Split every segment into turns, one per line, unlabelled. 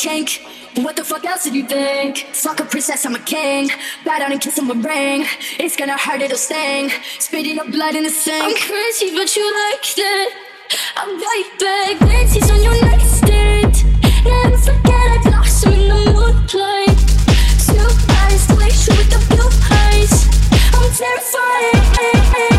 kink. What the fuck else did you think? Fuck a princess, I'm a king. Bow down and kiss on my ring. It's gonna hurt, it'll sting. Spitting up blood in the sink. I'm crazy, but you like it. I'm right back. Nancy's on your nightstand. Never forget I blossom in the moonlight. Snoop eyes, she with the blue eyes. I'm terrified.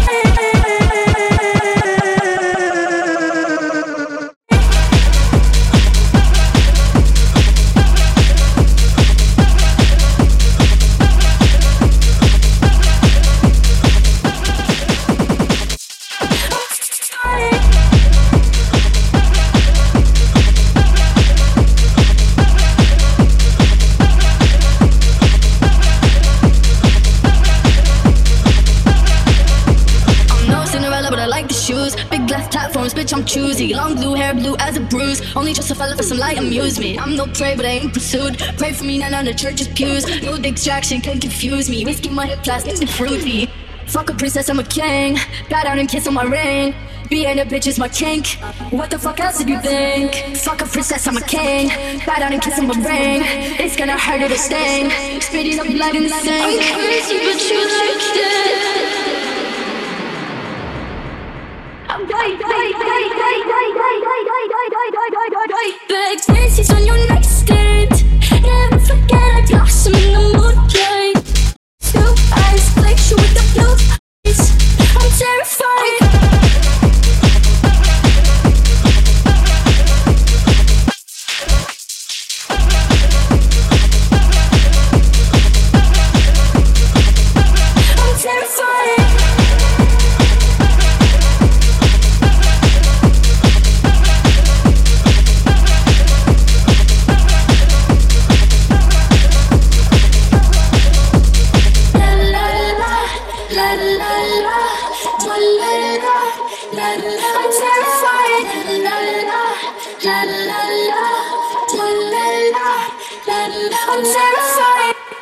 Only just a fella for some light amusement. I'm no prey, but I ain't pursued. Pray for me, not on the church's pews. No distraction can confuse me. Whiskey, my hip, plastic, and fruity. Fuck a princess, I'm a king. Bow down and kiss on my ring. Being a bitch is my kink. What the fuck else did you think? Fuck a princess, I'm a king. Bow down and kiss on my ring. It's gonna hurt, it'll sting. Spitting up blood in the sink. I'm crazy, but you like it. Back on your nightstand. I'm terrified.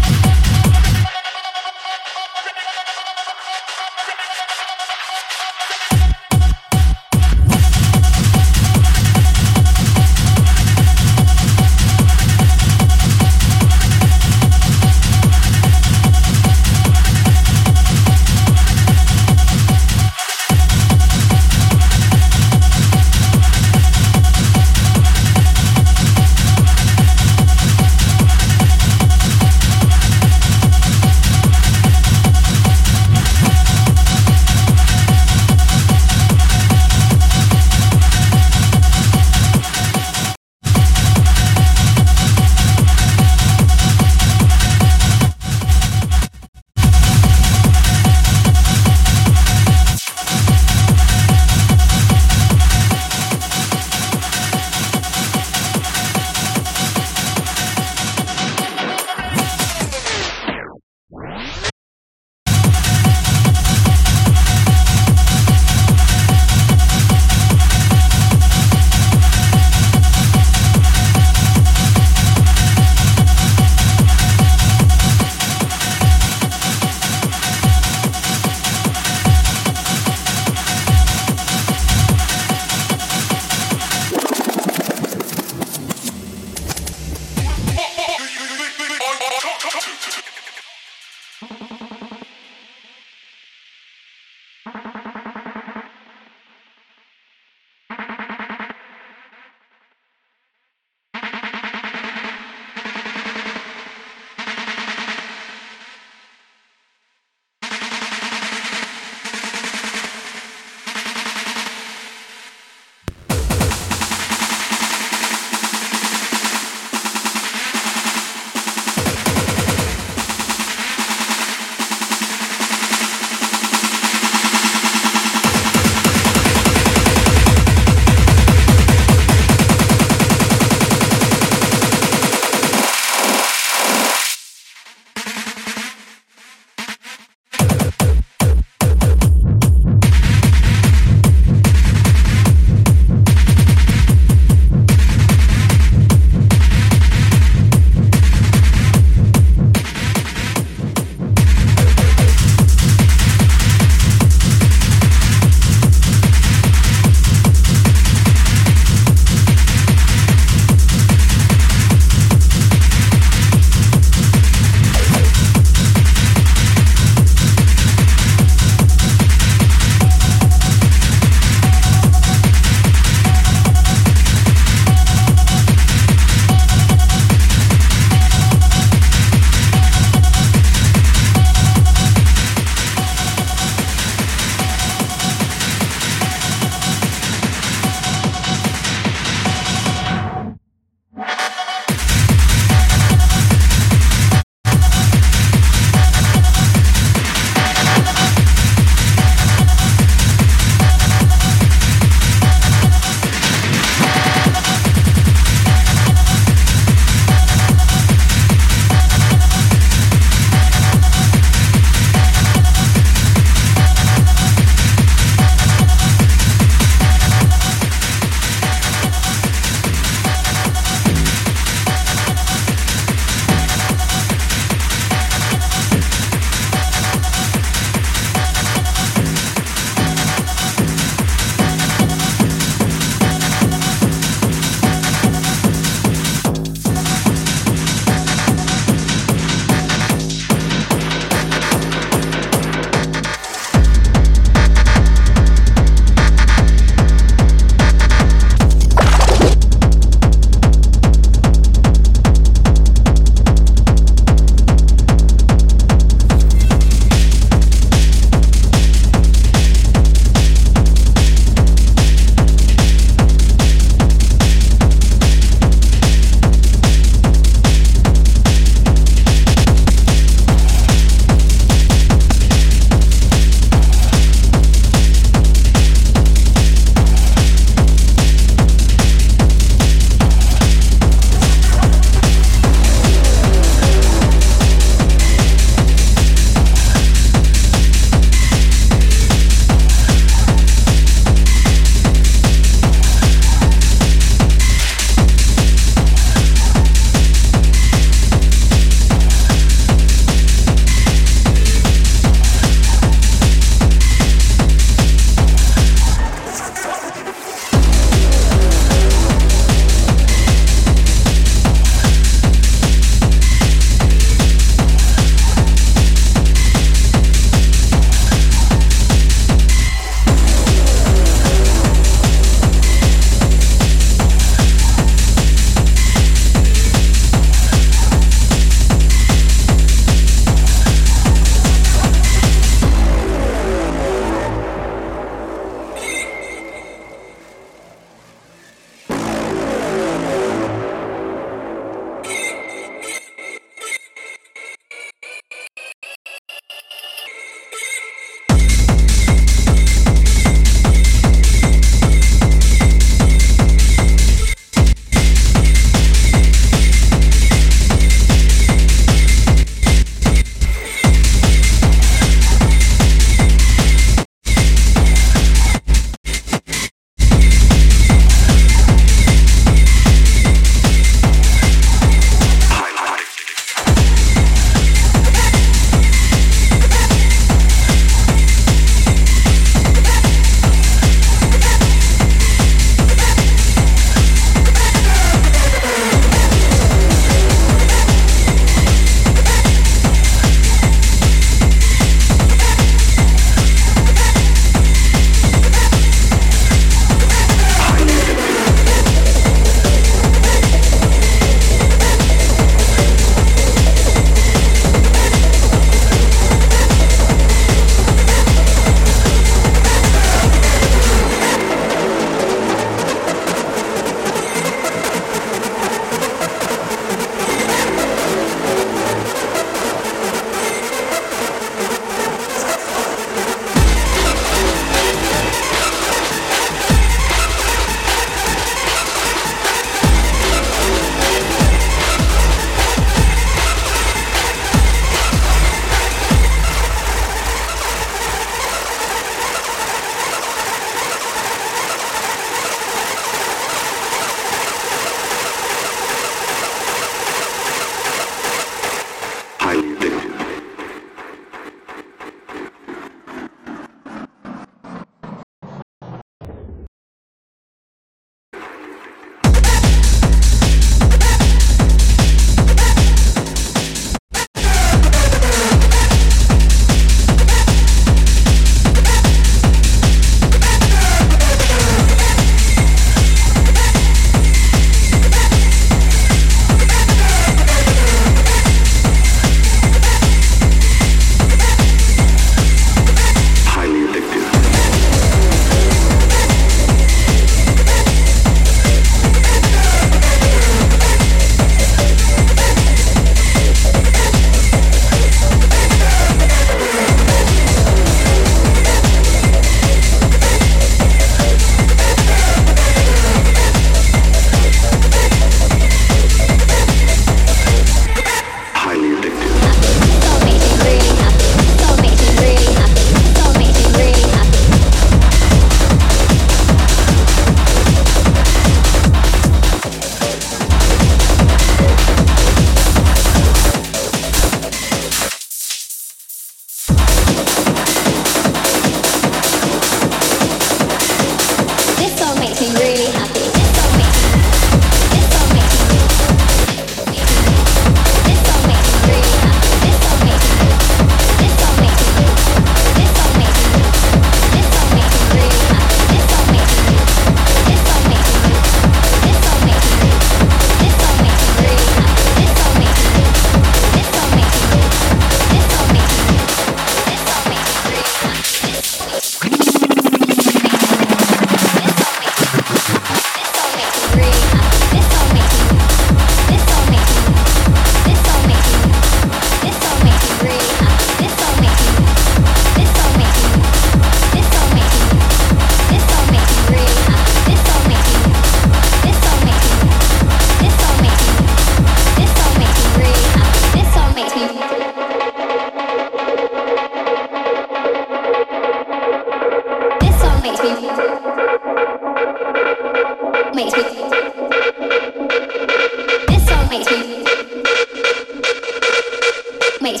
Wait,